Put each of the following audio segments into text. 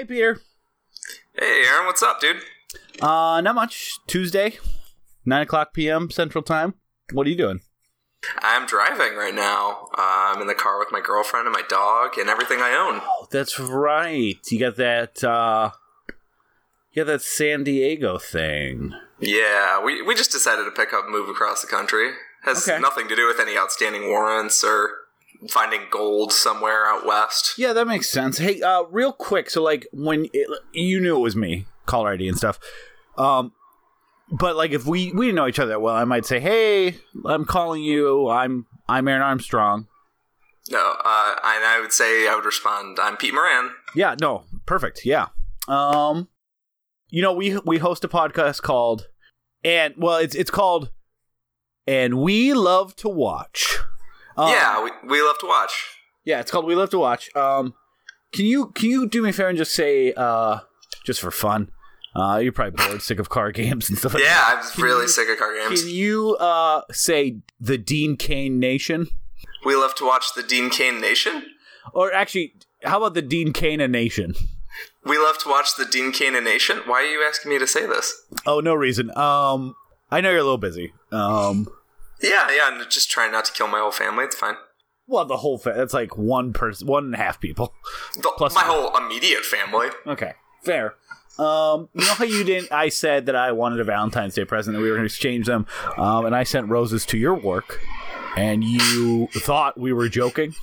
Hey, Peter. Hey, Aaron, what's up, dude? Uh, not much. Tuesday, nine o'clock p.m. Central Time. What are you doing? I'm driving right now. Uh, I'm in the car with my girlfriend and my dog and everything I own. Oh, that's right. You got that. uh You got that San Diego thing. Yeah, we, we just decided to pick up and move across the country. Has Okay. nothing to do with any outstanding warrants or finding gold somewhere out west. Yeah, that makes sense. Hey, uh, real quick. So, like, when it, you knew it was me, caller ID and stuff. Um, but like, if we we didn't know each other that well, I might say, "Hey, I'm calling you. I'm I'm Aaron Armstrong." No, uh, and I would say I would respond, I'm Pete Moran. Yeah, no, perfect. Yeah. Um, you know, we we host a podcast called, and well, it's it's called, and we love to watch. Um, yeah, we, we love to watch. yeah, it's called We Love to Watch. Um, can you can you do me a favor and just say, uh, just for fun, uh, you're probably bored, sick of card games and stuff. like Yeah, I'm Can really you- sick of card games. Can you uh say the Dean Cain Nation, We love to watch the Dean Cain Nation. or actually, how about the Dean Cain Nation? We love to watch the Dean Cain Nation. Why are you asking me to say this? Oh, no reason. Um, I know you're a little busy. Um. Yeah, yeah, I'm just trying not to kill my whole family. It's fine. Well, the whole fa- that's like one person, one and a half people. The, Plus- my whole immediate family. Okay, fair. Um, you know how you didn't? I said that I wanted a Valentine's Day present that we were going to exchange them, um, and I sent roses to your work, and you thought we were joking.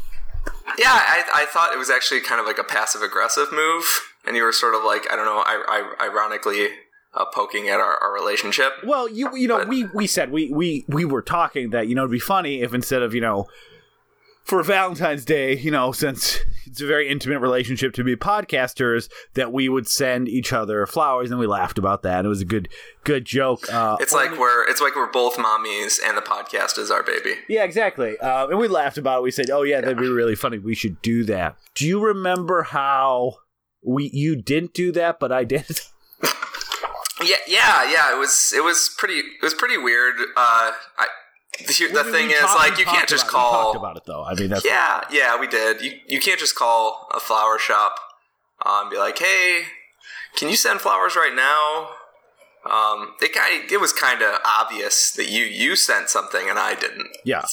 Yeah, I, I thought it was actually kind of like a passive aggressive move, and you were sort of like I don't know, I, I, ironically uh, poking at our, our relationship. Well, you you know we we said we we we were talking that you know it'd be funny if instead of you know for Valentine's Day, you know, since it's a very intimate relationship to be podcasters, that we would send each other flowers, and we laughed about that. It was a good good joke. Uh, It's like we're it's like we're both mommies, and the podcast is our baby. Yeah, exactly. Uh, and we laughed about it. We said, "Oh yeah, that'd be really funny. We should do that." Do you remember how we you didn't do that, but I did? Yeah, yeah, yeah. It was it was pretty it was pretty weird. Uh, I, the, the thing is, like, you can't just. We call. talked about it though. I mean, that's Yeah, yeah, we did. You you can't just call a flower shop uh, and be like, "Hey, can you send flowers right now?" Um, it kind it was kind of obvious that you you sent something and I didn't. yeah.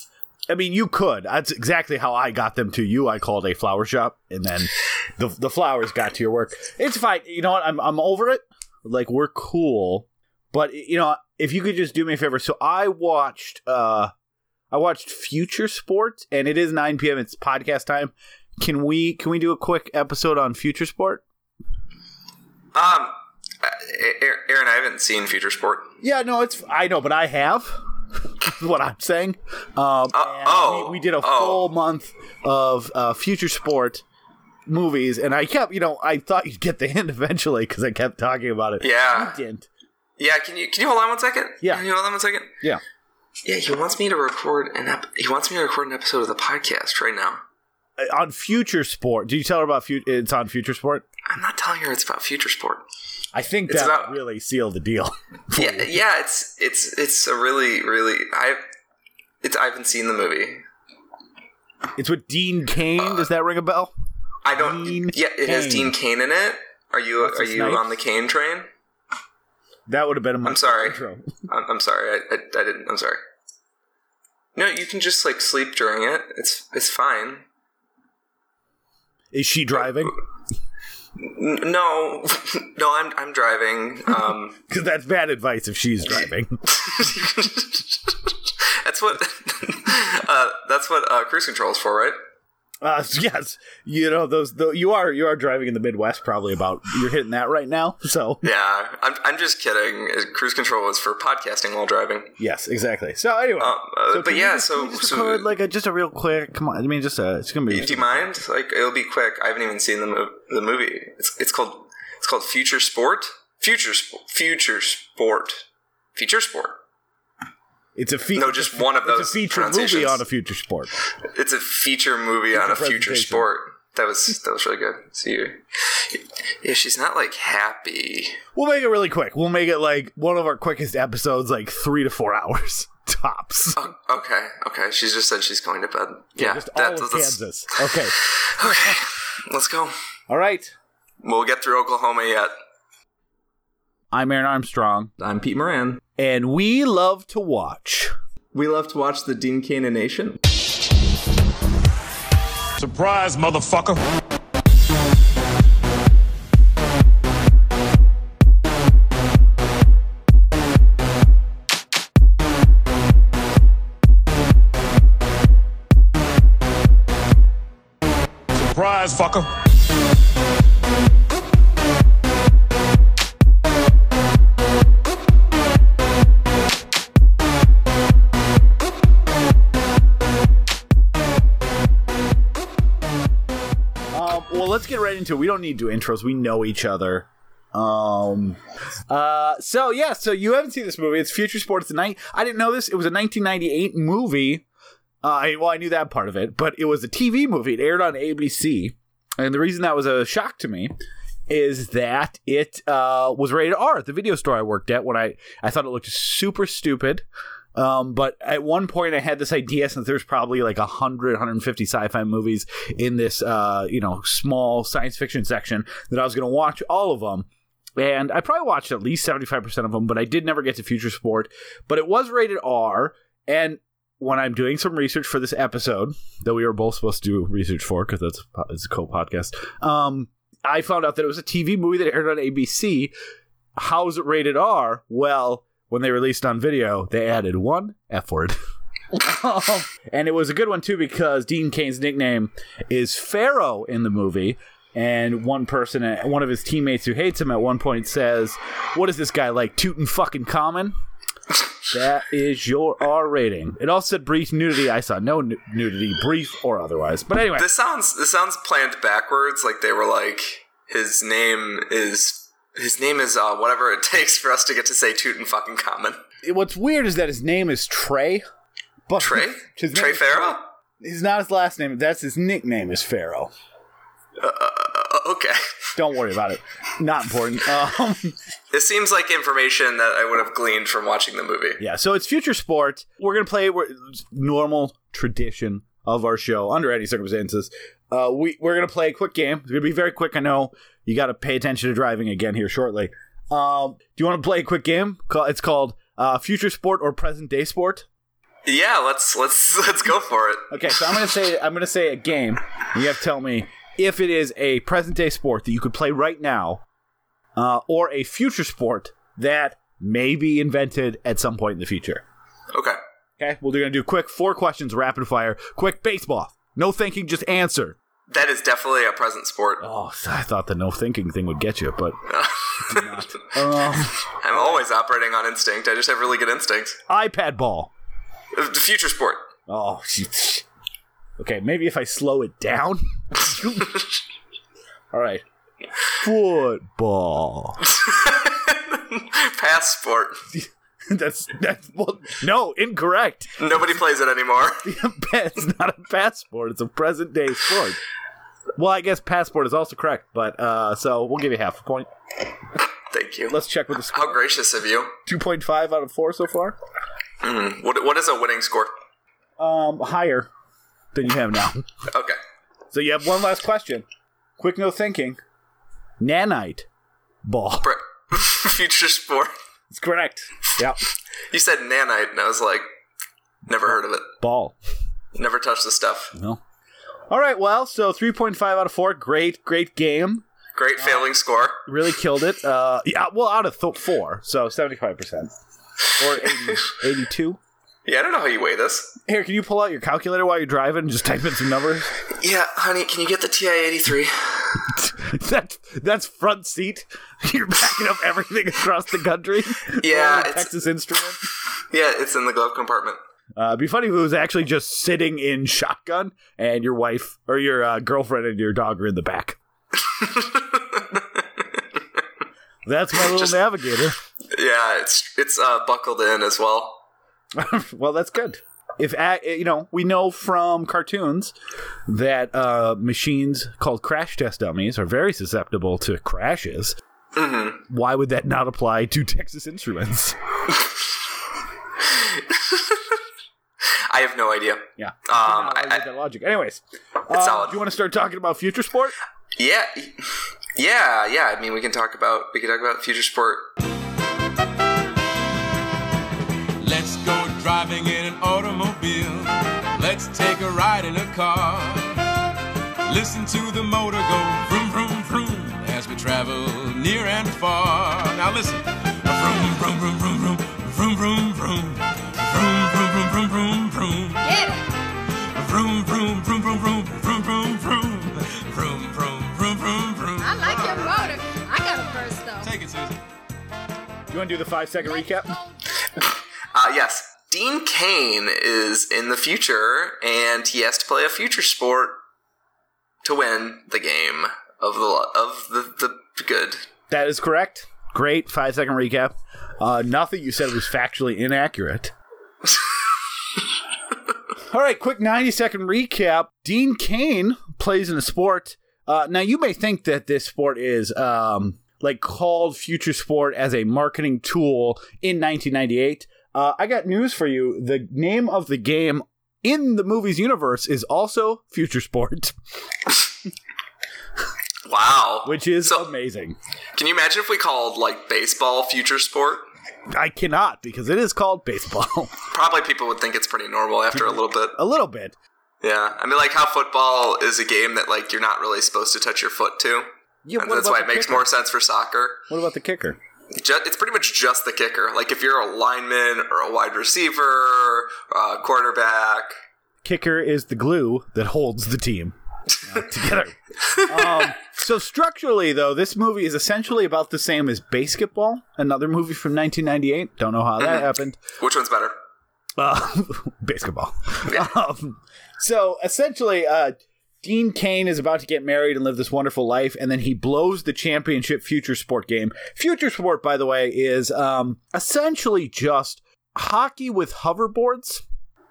I mean, you could. That's exactly how I got them to you. I called a flower shop, and then the the flowers got to your work. It's fine. You know what? I'm I'm over it. Like we're cool, but you know, if you could just do me a favor. So I watched uh I watched Future Sports and it is 9 p.m. It's podcast time. Can we can we do a quick episode on Future Sport? Um, uh, Aaron, I haven't seen Future Sport. Yeah, no, it's I know, but I have. what I'm saying. Um, Uh, oh, we, we did a oh. full month of uh, Future Sport movies, and I kept, you know, I thought you'd get the hint eventually because I kept talking about it. Yeah. you didn't. Yeah, can you can you hold on one second? Yeah. can you hold on one second? Yeah. Yeah, he wants me to record an ep- he wants me to record an episode of the podcast right now. Uh, On Future Sport, did you tell her about Future? It's on Future Sport. I'm not telling her it's about Future Sport. I think It's that about- really sealed the deal. Yeah, yeah, it's it's it's a really really I it's I haven't seen the movie. It's with Dean Cain. Does that ring a bell? I don't. Dean yeah, it has Dean Cain in it. Are you What's are you name? on the Kane train? That would have been a I'm sorry. intro. I'm, sorry. I'm sorry. I, I I didn't. I'm sorry. No, you can just like sleep during it. It's it's fine. Is she driving? No, no, I'm I'm driving. Um, Because that's bad advice if she's driving. that's what uh, that's what uh, cruise control is for, right? Uh, yes, you know those. Though you are you are driving in the Midwest, probably about you're hitting that right now. So Yeah, I'm I'm just kidding. Cruise control is for podcasting while driving. yes, exactly. So anyway, Uh, uh, so but yeah, just- so just so record, like a, just a real quick. Come on, I mean, just a. It's gonna be. Do you mind? Like it'll be quick. I haven't even seen the mo- the movie. It's it's called it's called Future Sport. Future Sport. Future Sport. Future Sport. It's a feature. No, just one of those. It's those a feature movie pronunciations. on a future sport. It's a feature movie on a future sport. That was that was really good. See you. Yeah, she's not like happy. We'll make it really quick. We'll make it like one of our quickest episodes, like three to four hours tops. Oh, okay, okay. She just said she's going to bed. Yeah, just all that- of that's- Kansas. Okay. Okay, let's go. All right. We'll get through Oklahoma yet. I'm Aaron Armstrong, I'm Pete Moran. And we love to watch. We love to watch the Dean Cana Nation. Surprise, motherfucker. Surprise, fucker. Into it. We don't need to do intros. We know each other. Um, uh, so yeah, so you haven't seen this movie. It's Future Sports Night. I didn't know this. It was a 1998 movie. Uh, well, I knew that part of it, but it was a TV movie. It aired on ABC, and the reason that was a shock to me is that it uh, was rated R at the video store I worked at. When I I thought it looked super stupid. Um, but at one point I had this idea since there's probably like 100, 150 sci-fi movies in this, uh, you know, small science fiction section that I was going to watch all of them. And I probably watched at least 75% of them, but I did never get to Future Sport. But it was rated R. And when I'm doing some research for this episode that we were both supposed to do research for, because that's it's a co-podcast, um, I found out that it was a TV movie that aired on ABC. How is it rated R? Well, when they released on video, they added one F word. and it was a good one too because Dean Cain's nickname is Pharaoh in the movie. And one person, one of his teammates who hates him at one point says, What is this guy like, tootin' fucking common? That is your R rating. It also said brief nudity. I saw no nu- nudity, brief or otherwise. But anyway, This sounds this sounds planned backwards. Like they were like, his name is his name is uh, whatever it takes for us to get to say Tootin' fucking common. what's weird is that his name is Trey. But Trey his Trey Farrow. He's not his last name. That's his nickname is Pharaoh. Uh, okay. Don't worry about it. Not important. Um, This seems like information that I would have gleaned from watching the movie. yeah, so it's future sports. We're gonna play normal tradition of our show under any circumstances. Uh, we we're gonna play a quick game. It's gonna be very quick. I know you got to pay attention to driving again here shortly. Um, do you want to play a quick game? It's called uh, future sport or present day sport. Yeah, let's let's let's go for it. Okay, so I'm gonna say I'm gonna say a game. You have to tell me if it is a present day sport that you could play right now, uh, or a future sport that may be invented at some point in the future. Okay. Okay, well, we're gonna do quick four questions, rapid fire, quick baseball. No thinking, just answer. That is definitely a present sport. Oh, I thought the no thinking thing would get you, but. Um, I'm always operating on instinct. I just have really good instincts. iPad ball. The future sport. Oh, okay. Maybe if I slow it down. All right. Football. Passport. that's that's well, no incorrect. Nobody plays it anymore. it's not a passport. It's a present day sport. Well, I guess passport is also correct, but uh, so we'll give you half a point. Thank you. Let's check with the score. How gracious of you. Two point five out of four so far. What what is a winning score? Um, higher than you have now. Okay. so you have one last question. Quick, no thinking. Nanite ball. Future sport. It's correct. Yep. You said nanite, and I was like, never heard of it. Ball. Never touched the stuff. No. All right. Well, so three point five out of four. Great, great game. Great failing score. Really killed it. Uh, yeah. Well, out of th- four, so seventy five percent or 80, 82. Yeah, I don't know how you weigh this. Here, can you pull out your calculator while you're driving and just type in some numbers? Yeah, honey, can you get the TI 83? that that's front seat. You're backing up everything across the country. Yeah, it's- Texas Instrument. Yeah, it's in the glove compartment. Uh, it'd be funny if it was actually just sitting in shotgun and your wife or your uh, girlfriend and your dog are in the back. That's my little Just- navigator. Yeah, it's it's uh, buckled in as well. well, that's good. If you know, we know from cartoons that uh, machines called crash test dummies are very susceptible to crashes. Mm-hmm. Why would that not apply to Texas Instruments? I have no idea. Yeah, Um, I I- get that logic. Anyways, uh, solid. do you want to start talking about future sport? Yeah, yeah, yeah. I mean, we can talk about we can talk about future sport. Let's go driving in an automobile. Let's take a ride in a car. Listen to the motor go vroom, vroom, vroom as we travel near and far. Now listen. Vroom, vroom, vroom, vroom, vroom, vroom, vroom, vroom. Vroom, vroom, vroom, vroom, vroom, vroom. Get it. Vroom, vroom, vroom, vroom, vroom, vroom, vroom, vroom. Vroom, vroom, vroom, vroom, vroom. I like your motor. I got a first though. Take it, Susan. You want to do the five second recap? Uh, yes, Dean Cain is in the future, and he has to play a future sport to win the game of the of the, the good. That is correct. Great five second recap. Uh, nothing you said was factually inaccurate. All right, quick 90 second recap. Dean Cain plays in a sport. Uh, now, you may think that this sport is um, like called Future Sport as a marketing tool in 1998. Uh, I got news for you. The name of the game in the movie's universe is also Future Sport, Wow, which is So- amazing. Can you imagine if we called like baseball future sport? I cannot because it is called baseball. Probably people would think it's pretty normal after a little bit. a little bit. Yeah, I mean, like how football is a game that like you're not really supposed to touch your foot to, Yeah, and that's why it makes kicker? more sense for soccer. What about the kicker? Ju- it's pretty much just the kicker. Like if you're a lineman or a wide receiver, uh, quarterback. Kicker is the glue that holds the team uh, together. um, so structurally, though, this movie is essentially about the same as Basketball, another movie from 1998. Don't know how that happened. Which one's better? Uh, basketball. Um, so essentially, uh, Dean Cain is about to get married and live this wonderful life, and then he blows the championship Future Sport game. Future Sport, by the way, is um, essentially just hockey with hoverboards.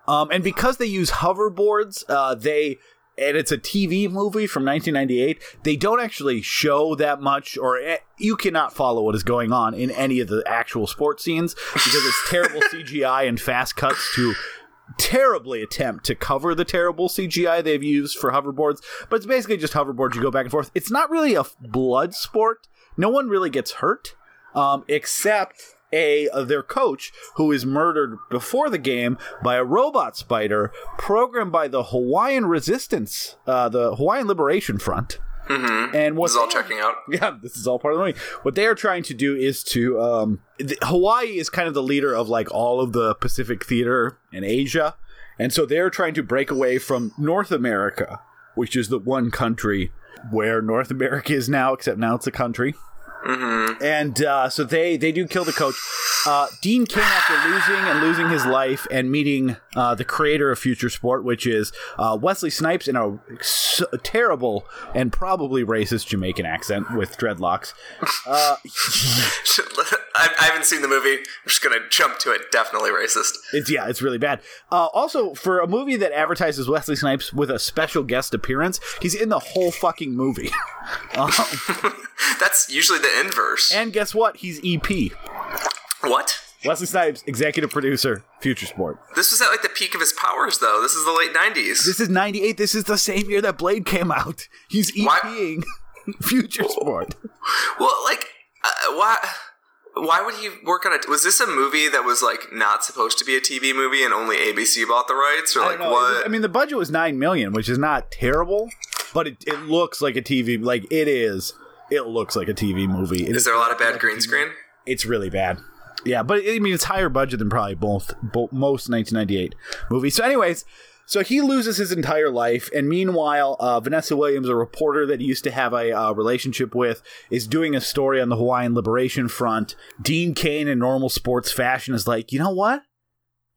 Um, and because they use hoverboards, uh, they and it's a TV movie from 1998. They don't actually show that much, or eh, you cannot follow what is going on in any of the actual sports scenes because it's terrible CGI and fast cuts to terribly attempt to cover the terrible CGI they've used for hoverboards. But it's basically just hoverboards. You go back and forth. It's not really a blood sport. No one really gets hurt, um, except a their coach who is murdered before the game by a robot spider programmed by the Hawaiian Resistance, uh, the Hawaiian Liberation Front. Mm-hmm. And what This is all checking out. yeah, this is all part of the movie. What they are trying to do is to um, th- Hawaii is kind of the leader of like all of the Pacific theater in Asia, and so they're trying to break away from North America, which is the one country where North America is now, except now it's a country. And uh, so they they do kill the coach. Uh, Dean King, after losing and losing his life and meeting uh, the creator of Future Sport, which is uh, Wesley Snipes in a, s- terrible and probably racist Jamaican accent with dreadlocks. I, I haven't seen the movie. I'm just gonna jump to it. Definitely racist. It's yeah, it's really bad. Uh, also, for a movie that advertises Wesley Snipes with a special guest appearance, he's in the whole fucking movie. um, That's usually the inverse. and guess what? He's EP. what? Wesley Snipes, executive producer, Future Sport. This was at like the peak of his powers, though. This is the late '90s. This is 98. This is the same year that Blade came out. He's Why- EPing Future Sport. well, like, uh, why? Why would he work on it? Was this a movie that was like not supposed to be a TV movie and only ABC bought the rights, or I like don't know. what? I mean, the budget was 9 million, which is not terrible, but it, it looks like a TV. Like, it is. It looks like a TV movie. It is there a lot of bad green screen? It's really bad. Yeah, but I mean, it's higher budget than probably both, both most 1998 movies. So, anyways, so he loses his entire life, and meanwhile, uh, Vanessa Williams, a reporter that he used to have a uh, relationship with, is doing a story on the Hawaiian Liberation Front. Dean Cain, in normal sports fashion, is like, you know what?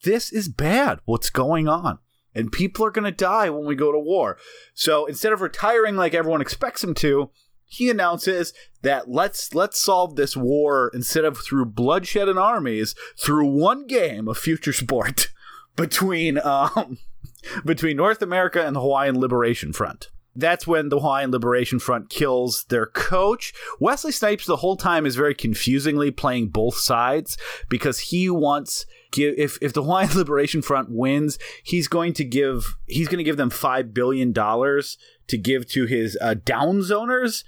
This is bad. What's going on? And people are going to die when we go to war. So instead of retiring like everyone expects him to, he announces that let's let's solve this war instead of through bloodshed and armies through one game of future sport between um between North America and the Hawaiian Liberation Front. That's when the Hawaiian Liberation Front kills their coach. Wesley Snipes the whole time is very confusingly playing both sides because he wants if if the Hawaiian Liberation Front wins, he's going to give he's going to give them 5 billion dollars to give to his uh, down zoners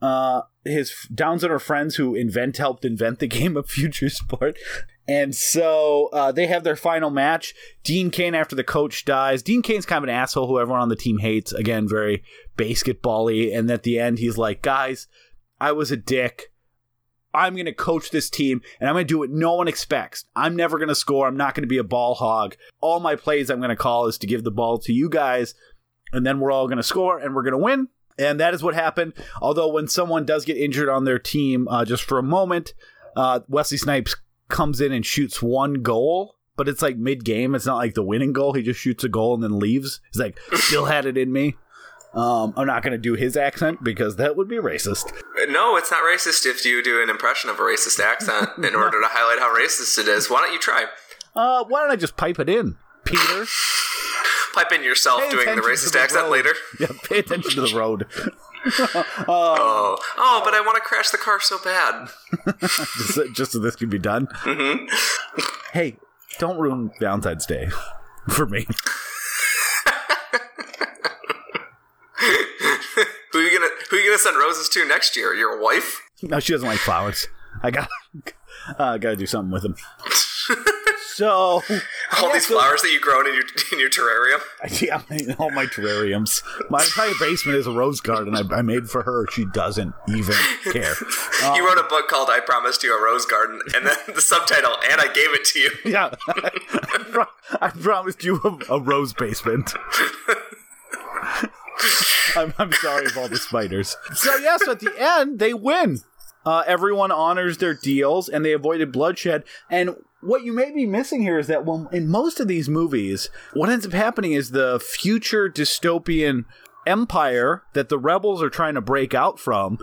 uh, his Down Zoner friends who invent helped invent the game of Future Sport. And so uh, they have their final match. Dean Cain, after the coach dies, Dean Cain's kind of an asshole who everyone on the team hates. Again, very basketball-y. And at the end, he's like, guys, I was a dick. I'm going to coach this team, and I'm going to do what no one expects. I'm never going to score. I'm not going to be a ball hog. All my plays I'm going to call is to give the ball to you guys, and then we're all going to score, and we're going to win. And that is what happened. Although when someone does get injured on their team, uh, just for a moment, uh, Wesley Snipes comes in and shoots one goal. But it's like mid game. It's not like the winning goal. He just shoots a goal and then leaves. He's like, still had it in me. Um, I'm not going to do his accent because that would be racist. No, it's not racist if you do an impression of a racist accent in order to highlight how racist it is. Why don't you try? Uh, why don't I just pipe it in, Peter? Pipe in yourself Pay doing the racist the accent road. later. Yeah, pay attention to the road. Oh, oh, but I want to crash the car so bad. just, so- just so this can be done. Hey, don't ruin Valentine's Day for me. Who are you gonna Who are you gonna send roses to next year? Your wife? No, she doesn't like flowers. I got, uh, got to do something with them. So All these so- flowers that you've grown in your in your terrarium. Yeah, all my terrariums. My entire basement is a rose garden I, I made for her. She doesn't even care. you wrote a book called "I Promised You a Rose Garden," and then the subtitle "And I Gave It to You." Yeah, I, pro- I promised you a, a rose basement. I'm, I'm sorry of all the spiders. So yes, at the end they win. Uh, everyone honors their deals and they avoided bloodshed. And what you may be missing here is that when in most of these movies, what ends up happening is the future dystopian empire that the rebels are trying to break out from.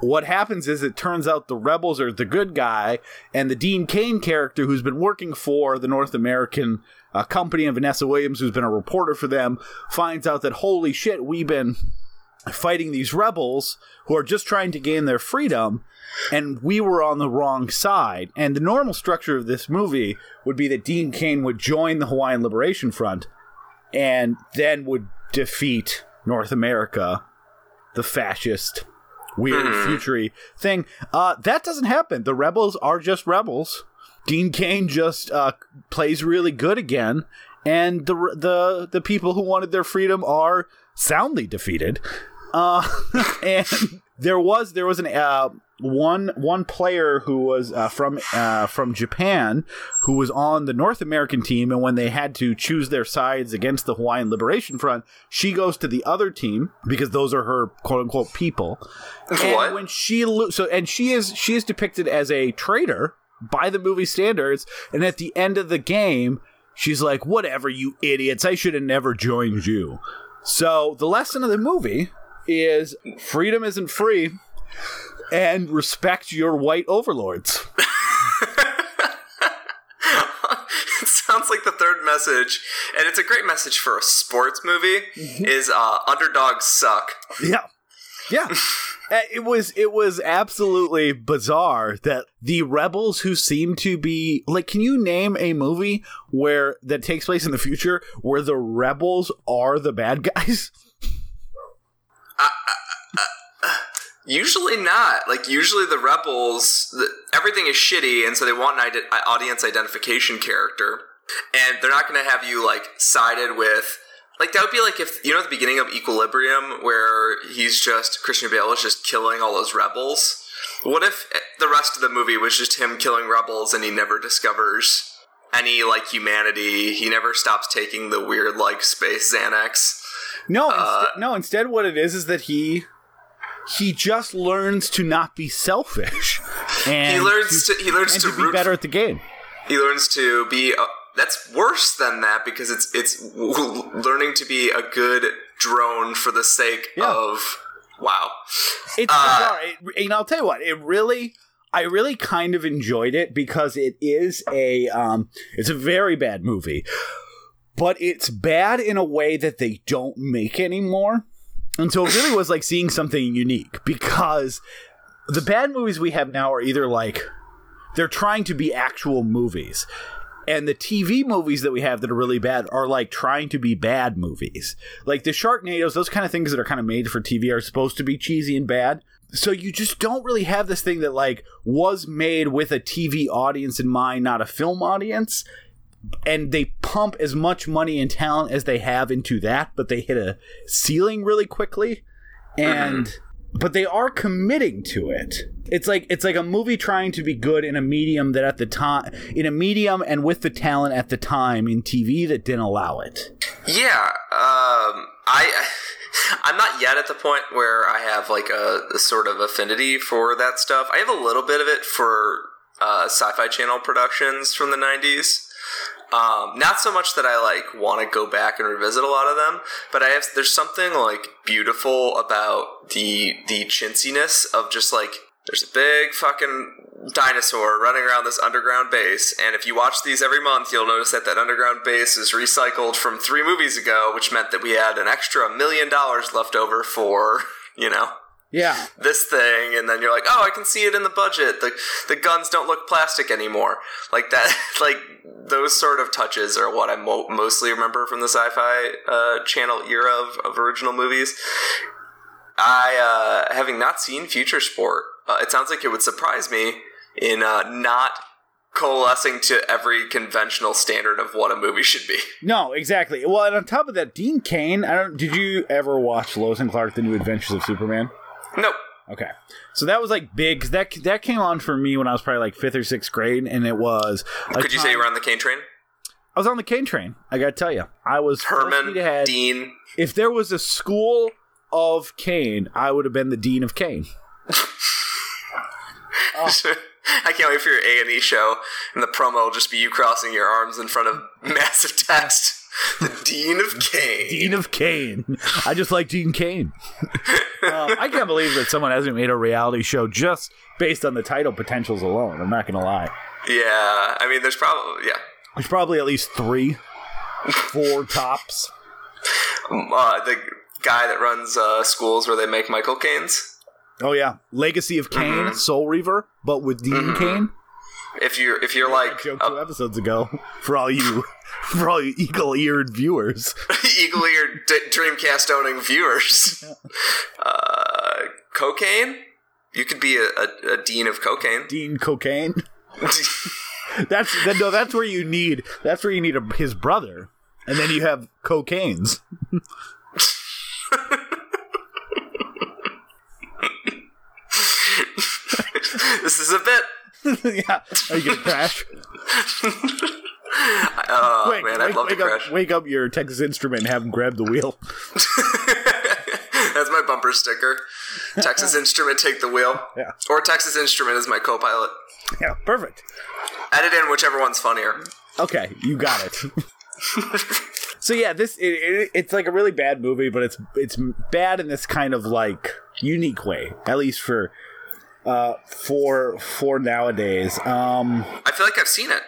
What happens is it turns out the rebels are the good guy, and the Dean Cain character, who's been working for the North American uh, company, and Vanessa Williams, who's been a reporter for them, finds out that holy shit, we've been fighting these rebels who are just trying to gain their freedom and we were on the wrong side. And the normal structure of this movie would be that Dean Cain would join the Hawaiian Liberation Front and then would defeat North America the fascist weird futury thing. Uh that doesn't happen. The rebels are just rebels. Dean Cain just uh plays really good again and the the the people who wanted their freedom are soundly defeated. Uh, and there was there was an uh, one one player who was uh, from uh, from Japan who was on the North American team, and when they had to choose their sides against the Hawaiian Liberation Front, she goes to the other team because those are her quote unquote people. And What? when she lo- so and she is she is depicted as a traitor by the movie standards, and at the end of the game, she's like, "Whatever, you idiots! I should have never joined you." So the lesson of the movie is freedom isn't free and respect your white overlords. it sounds like the third message, and it's a great message for a sports movie. Mm-hmm. Is uh, underdogs suck? Yeah. Yeah. Uh, It was it was absolutely bizarre that the rebels who seem to be like can you name a movie where that takes place in the future where the rebels are the bad guys? Usually not. Like usually the rebels, the, everything is shitty, and so they want an ide- audience identification character, and they're not going to have you like sided with. Like that would be like if you know at the beginning of Equilibrium where he's just Christian Bale is just killing all those rebels. What if the rest of the movie was just him killing rebels and he never discovers any like humanity? He never stops taking the weird like space Xanax. No, inst- no, instead what it is is that he he just learns to not be selfish. And He learns to, he learns to, to be root better at the game. he learns to be uh, that's worse than that because it's it's w- learning to be a good drone for the sake Yeah. of wow It's Uh, bizarre. It, and I'll tell you what, it really, I really kind of enjoyed it because it is a, um, it's a very bad movie, but it's bad in a way that they don't make anymore. And so it really was like seeing something unique because the bad movies we have now are either like they're trying to be actual movies. And the TV movies that we have that are really bad are like trying to be bad movies. Like the Sharknadoes, those kind of things that are kind of made for TV are supposed to be cheesy and bad. So you just don't really have this thing that like was made with a TV audience in mind, not a film audience. And they pump as much money and talent as they have into that, but they hit a ceiling really quickly. And but they are committing to it. It's like it's like a movie trying to be good in a medium that at the time in a medium and with the talent at the time in TV that didn't allow it. Yeah, um, I I'm not yet at the point where I have like a, a sort of affinity for that stuff. I have a little bit of it for uh, Sci-Fi Channel productions from the '90s. Um, not so much that I like want to go back and revisit a lot of them, but I have. There's something like beautiful about the the chintziness of just like there's a big fucking dinosaur running around this underground base, and if you watch these every month, you'll notice that that underground base is recycled from three movies ago, which meant that we had an extra million dollars left over for you know Yeah. this thing and then you're like oh i can see it in the budget the the guns don't look plastic anymore like that like those sort of touches are what i mo- mostly remember from the sci-fi uh, channel era of, of original movies i uh, having not seen future sport uh, it sounds like it would surprise me in uh, not coalescing to every conventional standard of what a movie should be No, exactly. Well, and on top of that, Dean Cain. I don't. Did you ever watch Lois and Clark: The New Adventures of Superman? Nope Okay, so that was like big. 'cause That that came on for me when I was probably like fifth or sixth grade, and it was. could you say you were on the cane train I was on the Kane train. I gotta tell you, I was herman ahead. dean If there was a school of Kane, I would have been the dean of Kane. I can't wait for your A and E show, and the promo will just be you crossing your arms in front of massive text. The Dean of Kane. Dean of Kane. I just like Dean Cain. um, I can't believe that someone hasn't made a reality show just based on the title potentials alone. I'm not gonna lie. Yeah, I mean, there's probably yeah. There's probably at least three, four tops. Uh, the guy that runs uh, schools where they make Michael Caines. Oh yeah, Legacy of Kain, Mm-hmm. Soul Reaver, but with Dean Cain. If you're if you're like a two episodes ago for all you, for all you eagle-eared viewers. eagle-eared d- Dreamcast owning viewers, uh, cocaine. You could be a, a, a dean of cocaine. Dean Cocaine. That's that, no. That's where you need. That's where you need a, his brother, and then you have cocaine's. this is a bit. yeah, are you gonna crash? Oh Quick, man, I'd wake, love to wake up, crash. wake up your Texas Instrument and have him grab the wheel. That's my bumper sticker. Texas Instrument, take the wheel. Yeah. Or Texas Instrument is my co-pilot. Yeah, perfect. Edit in whichever one's funnier. Okay, you got it. so yeah, this it, it, it's like a really bad movie, but it's it's bad in this kind of like unique way, at least for uh for for nowadays. Um I feel like I've seen it.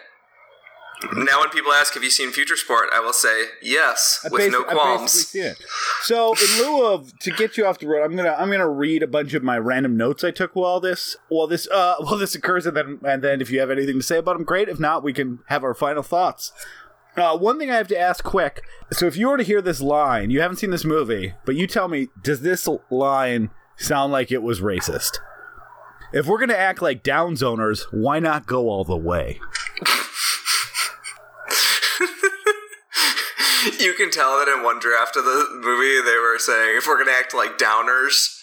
Now, when people ask, "Have you seen Future Sport?" I will say yes I've with no qualms. basically seen it. So in lieu of to get you off the road, I'm gonna I'm gonna read a bunch of my random notes I took while this while this uh while this occurs, and then and then if you have anything to say about them, great. If not, we can have our final thoughts. Uh, one thing I have to ask quick. So if you were to hear this line, you haven't seen this movie, but you tell me, does this line sound like it was racist? If we're gonna act like Downzoners, why not go all the way? you can tell that in one draft of the movie they were saying if we're gonna act like downers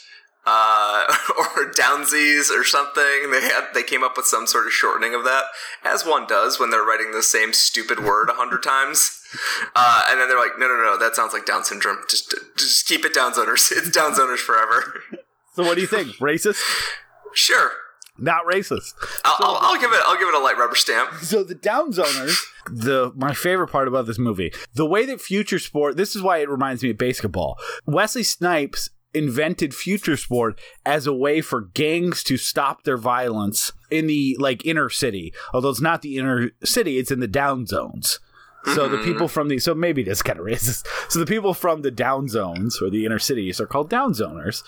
uh, or downsies or something they had they came up with some sort of shortening of that as one does when they're writing the same stupid word a hundred times uh, and then they're like no no no that sounds like down syndrome just just keep it down zoners it's down zoners forever So what do you think? racist? Sure Not racist. I'll, I'll, I'll give it I'll give it a light rubber stamp So the Downzoners, the my favorite part about this movie, the way that Future Sport. This is why it reminds me of basketball. Wesley Snipes invented Future Sport as a way for gangs to stop their violence in the like inner city. Although it's not the inner city, it's in the down zones. So the mm-hmm. people from the so maybe this kind of racist. So the people from the down zones or the inner cities are called down zoners.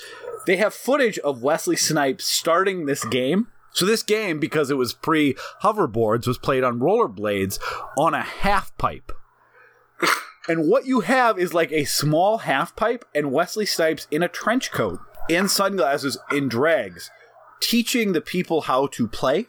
They have footage of Wesley Snipes starting this game. So this game, because it was pre hoverboards, was played on rollerblades on a half pipe. and what you have is like a small half pipe and Wesley Snipes in a trench coat and sunglasses in drags, teaching the people how to play.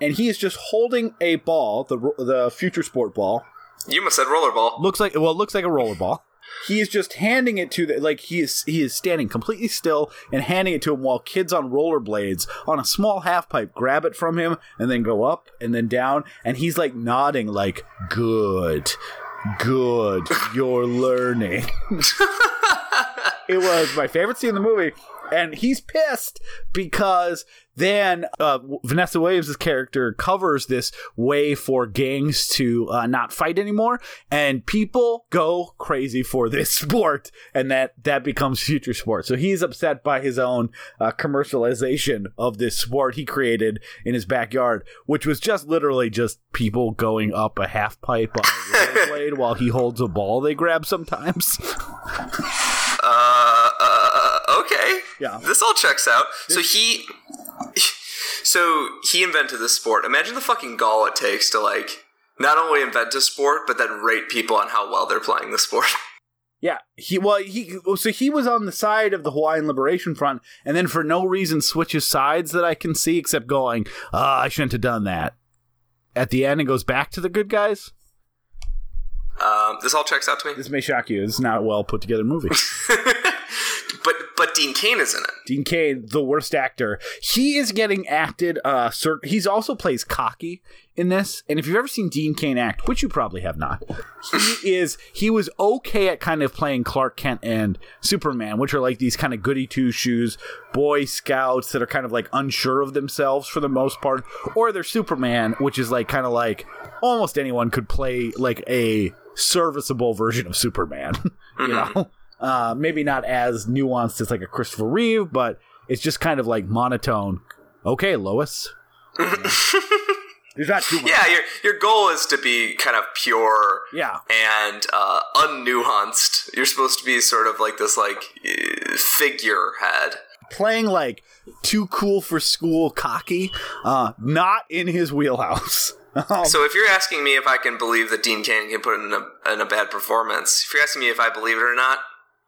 And he is just holding a ball, the the future sport ball, You must said rollerball. looks like well, it looks like a rollerball. He is just handing it to the like he is he is standing completely still and handing it to him while kids on rollerblades on a small half pipe grab it from him and then go up and then down. And he's like nodding like good good you're learning. It was my favorite scene in the movie and he's pissed because then uh, Vanessa Williams' character covers this way for gangs to uh, not fight anymore, and people go crazy for this sport, and that that becomes future sport. So he's upset by his own uh, commercialization of this sport he created in his backyard, which was just literally just people going up a half pipe on a rollerblade while he holds a ball they grab sometimes. Uh, uh, okay. Yeah. This all checks out. So he, so he invented this sport. Imagine the fucking gall it takes to like not only invent a sport but then rate people on how well they're playing the sport. Yeah, he well he so he was on the side of the Hawaiian Liberation Front, and then for no reason switches sides that I can see, except going, "Ah, I shouldn't have done that." At the end, it goes back to the good guys. Um, this all checks out to me. This may shock you. It's not a well put together movie. But but Dean Cain is in it. Dean Cain, the worst actor, he is getting acted. Uh, sir, he's also plays cocky in this. And if you've ever seen Dean Cain act, which you probably have not, he is he was okay at kind of playing Clark Kent and Superman, which are like these kind of goody two shoes boy scouts that are kind of like unsure of themselves for the most part, or they're Superman, which is like kind of like almost anyone could play like a serviceable version of Superman, you know. Uh, maybe not as nuanced as like a Christopher Reeve, but it's just kind of like monotone. Okay, Lois. There's not too much. Yeah, your your goal is to be kind of pure Yeah. and uh, unnuanced. You're supposed to be sort of like this like figurehead. Playing like too cool for school cocky, uh, not in his wheelhouse. Um, So if you're asking me if I can believe that Dean Cain can put in a, in a bad performance, if you're asking me if I believe it or not,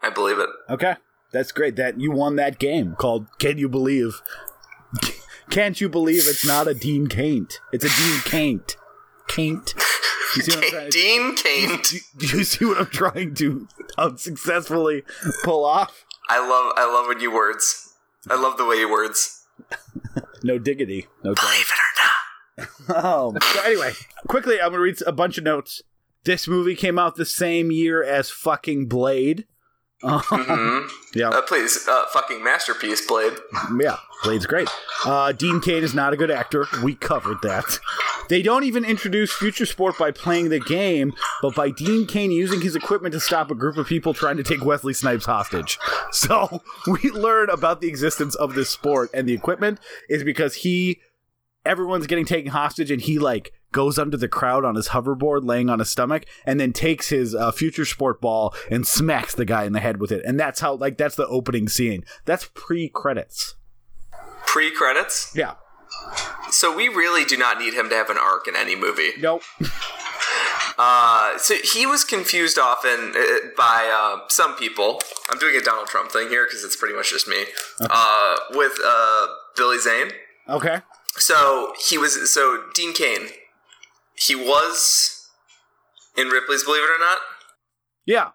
I believe it. okay, that's great. That you won that game called "Can You Believe?" Can't you believe it's not a Dean Caint? It's a Dean Caint. Caint. You see what I'm trying to Dean Cain. do, do you see what I'm trying to unsuccessfully pull off? I love I love when you words. I love the way you words. No diggity. No. Believe it or not. Um, so anyway, quickly, I'm gonna read a bunch of notes. This movie came out the same year as fucking Blade. Um, yeah, Uh, please, uh, fucking masterpiece, Blade. yeah, Blade's great. Uh, Dean Cain is not a good actor. We covered that. They don't even introduce Future Sport by playing the game, but by Dean Cain using his equipment to stop a group of people trying to take Wesley Snipes hostage. So we learn about the existence of this sport, and the equipment is because he everyone's getting taken hostage and he like goes under the crowd on his hoverboard laying on his stomach and then takes his uh, future sport ball and smacks the guy in the head with it and that's how like that's the opening scene that's pre-credits Pre credits. yeah So we really do not need him to have an arc in any movie. nope Uh, so he was confused often uh, by uh, some people. I'm doing a Donald Trump thing here because it's pretty much just me. Uh, with uh, Billy Zane. okay So he was. So Dean Cain. He was in Ripley's Believe It or Not. yeah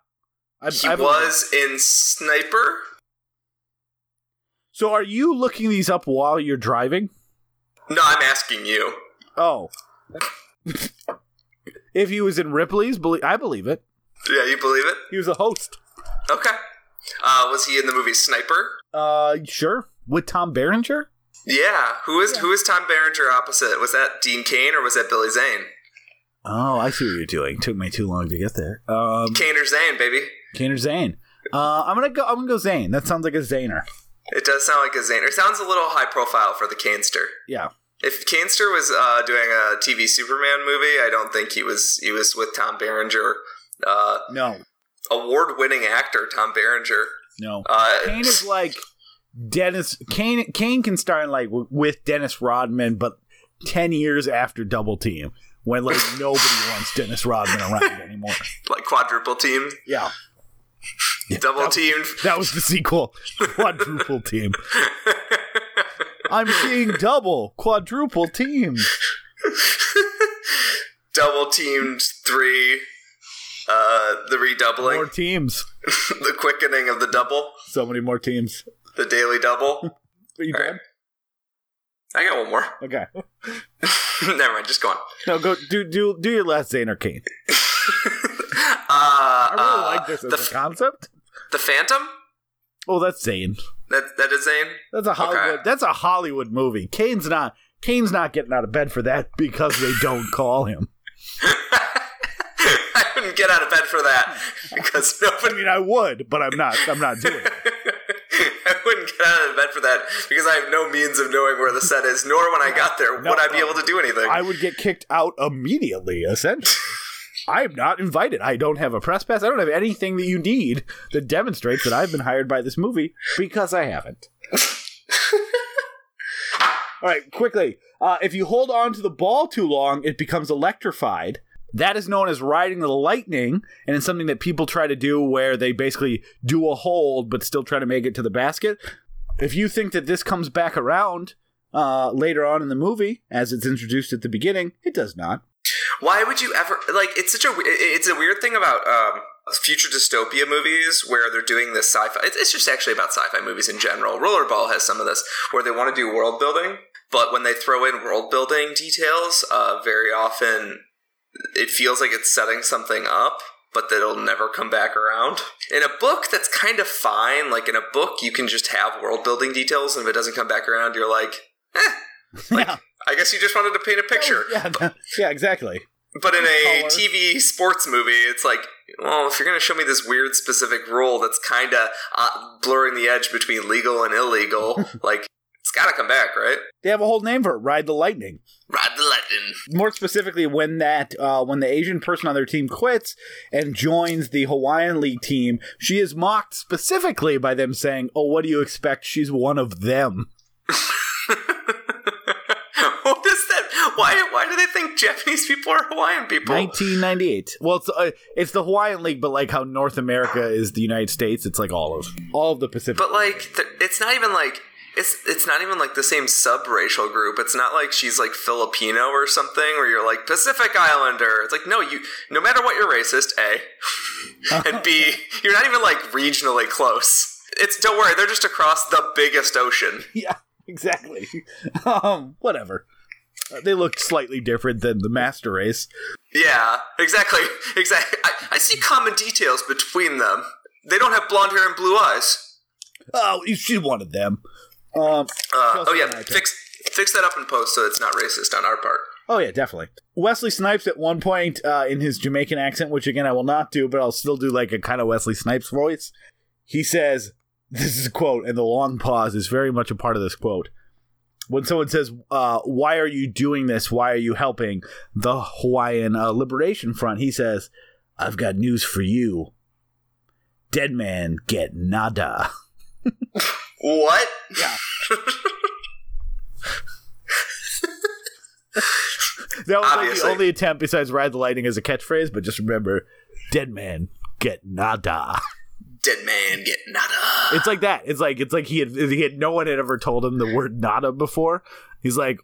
I, He I believe it. was in Sniper. so are you looking these up while you're driving No, I'm asking you. oh if he was in ripley's belie- i believe it Yeah, you believe it? he was a host Okay. Uh, was he in the movie Sniper? uh sure with tom berenger Yeah. Who is who is Tom Berenger opposite? Was that Dean Cain or was that Billy Zane? Oh i see what you're doing took me too long to get there um Kane Zane, baby. Kane Zane? Uh, I'm gonna go. I'm gonna go Zane. That sounds like a Zaner. It does sound like a Zane. It sounds a little high profile for the Canester. Yeah. If Canester was uh, doing a TV Superman movie, I don't think he was. He was with Tom Berenger, uh, No, award-winning actor Tom Berenger. no. Uh, Kane is like Dennis. Kane. Kane can start in like with Dennis Rodman, but ten years after Double Team, when like nobody wants Dennis Rodman around anymore. like quadruple team, Yeah, double teamed. that was the sequel. Quadruple Team. I'm seeing double, quadruple teams. double teamed three. Uh, the redoubling, More teams. the quickening of the double, So many more teams. the daily double. Are you All right. I got one more. Okay. Never mind, just go on. No, go do do do your last Zane or Cain. Uh, I really uh, like this as the, a concept. the Phantom. Oh, that's Zane. That that is Zane. That's a Hollywood. Okay. That's a Hollywood movie. Cain's not. Cain's not getting out of bed for that because they don't call him. I wouldn't get out of bed for that because nobody. I mean, I would, but I'm not. I'm not doing it. Out of bed for that because I have no means of knowing where the set is, nor when I got there No, would I be no. able to do anything. I would get kicked out immediately. Essentially, I am not invited. I don't have a press pass. I don't have anything that you need that demonstrates that I've been hired by this movie because I haven't. All right, quickly. Uh, if you hold on to the ball too long, it becomes electrified. That is known as riding the lightning, and it's something that people try to do where they basically do a hold but still try to make it to the basket. If you think that this comes back around uh, later on in the movie, as it's introduced at the beginning, it does not. Why would you ever like? It's such a it's a weird thing about um, future dystopia movies where they're doing this sci-fi. It's, it's just actually about sci-fi movies in general. Rollerball has some of this where they want to do world building, but when they throw in world building details, uh, very often it feels like it's setting something up. But that'll never come back around. In a book, that's kind of fine. Like in a book, you can just have world building details, and if it doesn't come back around, you're like, eh, yeah, I guess you just wanted to paint a picture. yeah, yeah, exactly. But in a Color. TV sports movie, it's like, well, if you're going to show me this weird specific rule that's kind of uh, blurring the edge between legal and illegal, like, got to come back, right? They have a whole name for it: Ride the Lightning. Ride the lightning. more specifically when that uh, when the asian person on their team quits and joins the hawaiian league team she is mocked specifically by them saying oh what do you expect she's one of them what is that? Why? Why do they think Japanese people are Hawaiian people? 1998 well it's uh, it's the hawaiian league but like how north america is the united states it's like all of all of the pacific But like, th- it's not even like it's it's not even like the same subracial group. It's not like she's like Filipino or something, where you're like Pacific Islander. It's like no, you no matter what you're racist, a and b you're not even like regionally close. It's don't worry, they're just across the biggest ocean. yeah exactly um whatever Uh, they look slightly different than the master race Yeah, exactly, exactly. I, I see common details between them. They don't have blonde hair and blue eyes. oh one of them um Uh, oh yeah, fix fix that up in post so it's not racist on our part. Oh yeah, definitely. Wesley Snipes at one point uh, in his Jamaican accent, which again I will not do, but I'll still do like a kind of Wesley Snipes voice. He says, "This is a quote," and the long pause is very much a part of this quote. When someone says, uh, "Why are you doing this? Why are you helping the Hawaiian uh, Liberation Front?" He says, "I've got news for you. Dead man get nada." What? Yeah. That was like the only attempt besides ride the lightning as a catchphrase, but just remember, dead man get nada. Dead man get nada. It's like that. It's like it's like he had, he had no one had ever told him the word nada before. He's like,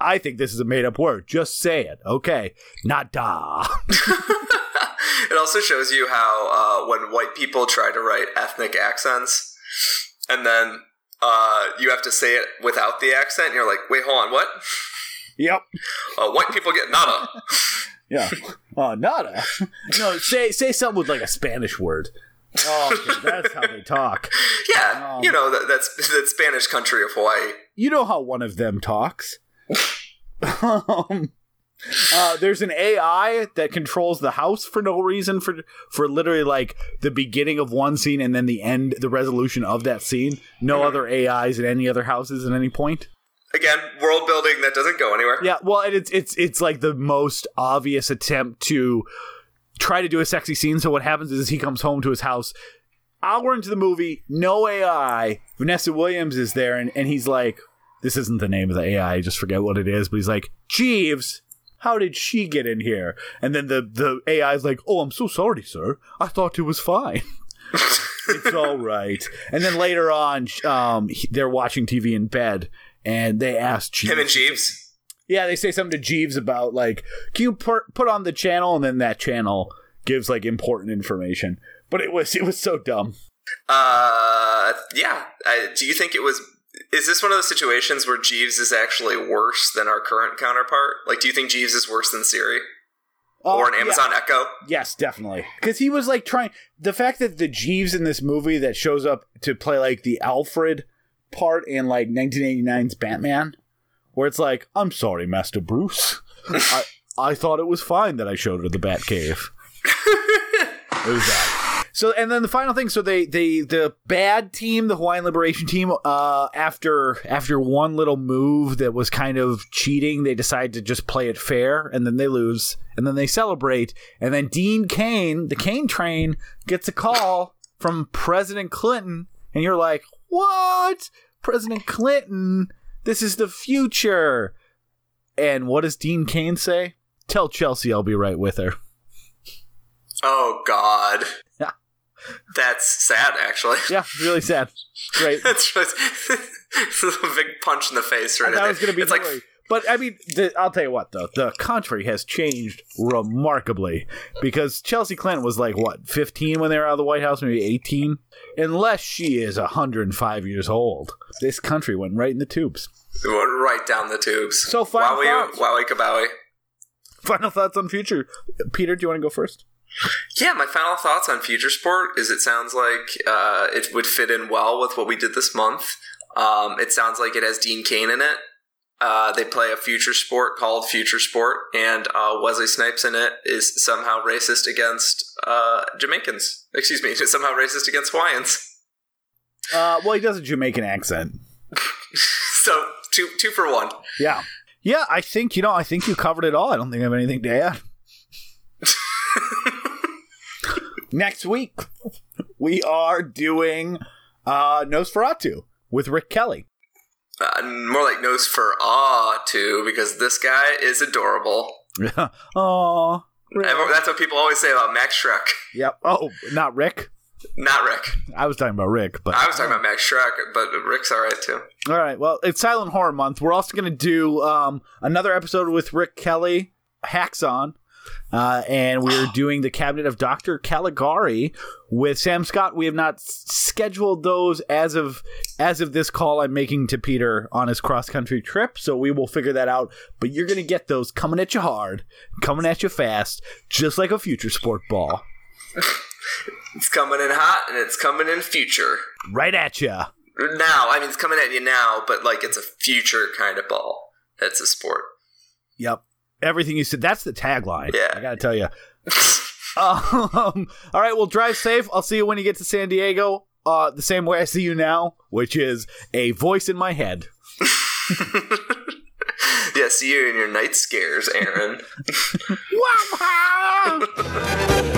I think this is a made up word. Just say it, okay? Nada. It also shows you how uh, when white people try to write ethnic accents, and then uh, you have to say it without the accent, and you're like, wait, hold on, what? yep. Uh, white people get nada. Yeah. Uh, nada. No, say say something with like a Spanish word. Oh, okay, that's how they talk. Yeah, Um, you know that, that's that Spanish country of Hawaii. you know how one of them talks. um, uh, there's an AI that controls the house for no reason for for literally like the beginning of one scene and then the end, the resolution of that scene. No other AIs in any other houses at any point. Again, world building that doesn't go anywhere. Yeah, well, and it's it's it's like the most obvious attempt to try to do a sexy scene. So what happens is he comes home to his house. Hour into the movie, no AI. Vanessa Williams is there, and, and he's like, "This isn't the name of the AI. I just forget what it is." But he's like, "Jeeves, how did she get in here?" And then the the AI is like, "Oh, I'm so sorry, sir. I thought it was fine." it's all right. And then later on, um, he- they're watching TV in bed, and they ask Jeeves. Him and Jeeves. Yeah, they say something to Jeeves about like, can you put put on the channel, and then that channel gives like important information. But it was it was so dumb. Uh, yeah. I, do you think it was? Is this one of those situations where Jeeves is actually worse than our current counterpart? Like, do you think Jeeves is worse than Siri or an Uh, yeah. Amazon Echo? Yes, definitely. Because he was like trying the fact that the Jeeves in this movie that shows up to play like the Alfred part in like 1989's Batman, where it's like, I'm sorry, Master Bruce. I I thought it was fine that I showed her the Batcave. it was that. So and then the final thing, so they they the bad team, the Hawaiian Liberation Team, uh, after after one little move that was kind of cheating, they decide to just play it fair, and then they lose, and then they celebrate, and then Dean Cain, the Cain train, gets a call from President Clinton, and you're like, what? President Clinton? This is the future. And what does Dean Cain say? Tell Chelsea I'll be right with her. Oh God. That's sad, actually. Yeah, really sad. Great. That's just it's a big punch in the face, right? that was going to be it's like But I mean, the, I'll tell you what, though, the country has changed remarkably because Chelsea Clinton was like what 15 when they were out of the White House, maybe 18. Unless she is 105 years old, this country went right in the tubes. it went right down the tubes. So final Wowie, thoughts? wowie, kabowie. Final thoughts on future, Peter? Do you want to go first? Yeah, my final thoughts on Future Sport is it sounds like uh, it would fit in well with what we did this month. Um, it sounds like it has Dean Cain in it. Uh, they play a future sport called Future Sport, and uh, Wesley Snipes in it is somehow racist against uh, Jamaicans. Excuse me, somehow racist against Hawaiians. Uh, well, he does a Jamaican accent. So two two for one. Yeah. Yeah, I think, you know, I think you covered it all. I don't think I have anything to add. Next week, we are doing uh, Nosferatu with Rick Kelly. Uh, more like nose for awe too, because this guy is adorable. oh, Everyone- That's what people always say about Max Schreck, yep. Oh, not Rick. not Rick. I was talking about Rick, but I was talking about Max Schreck, but Rick's all right too. all right. Well, it's Silent Horror Month. We're also going to do um, another episode with Rick Kelly, Häxan, uh, and we're doing the Cabinet of Doctor Caligari with Sam Scott. We have not s- scheduled those as of as of this call I'm making to Peter on his cross country trip, so we will figure that out. But you're going to get those coming at you hard, coming at you fast, just like a future sport ball, It's coming in hot and it's coming in future. right at you. Now, I mean, it's coming at you now, but like it's a future kind of ball. That's a sport. Yep. Everything you said. That's the tagline. Yeah. I got to tell you. um, all right. Well, drive safe. I'll see you when you get to San Diego. Uh, the same way I see you now, which is a voice in my head. Yeah, see you in your night scares, Aaron. Wow.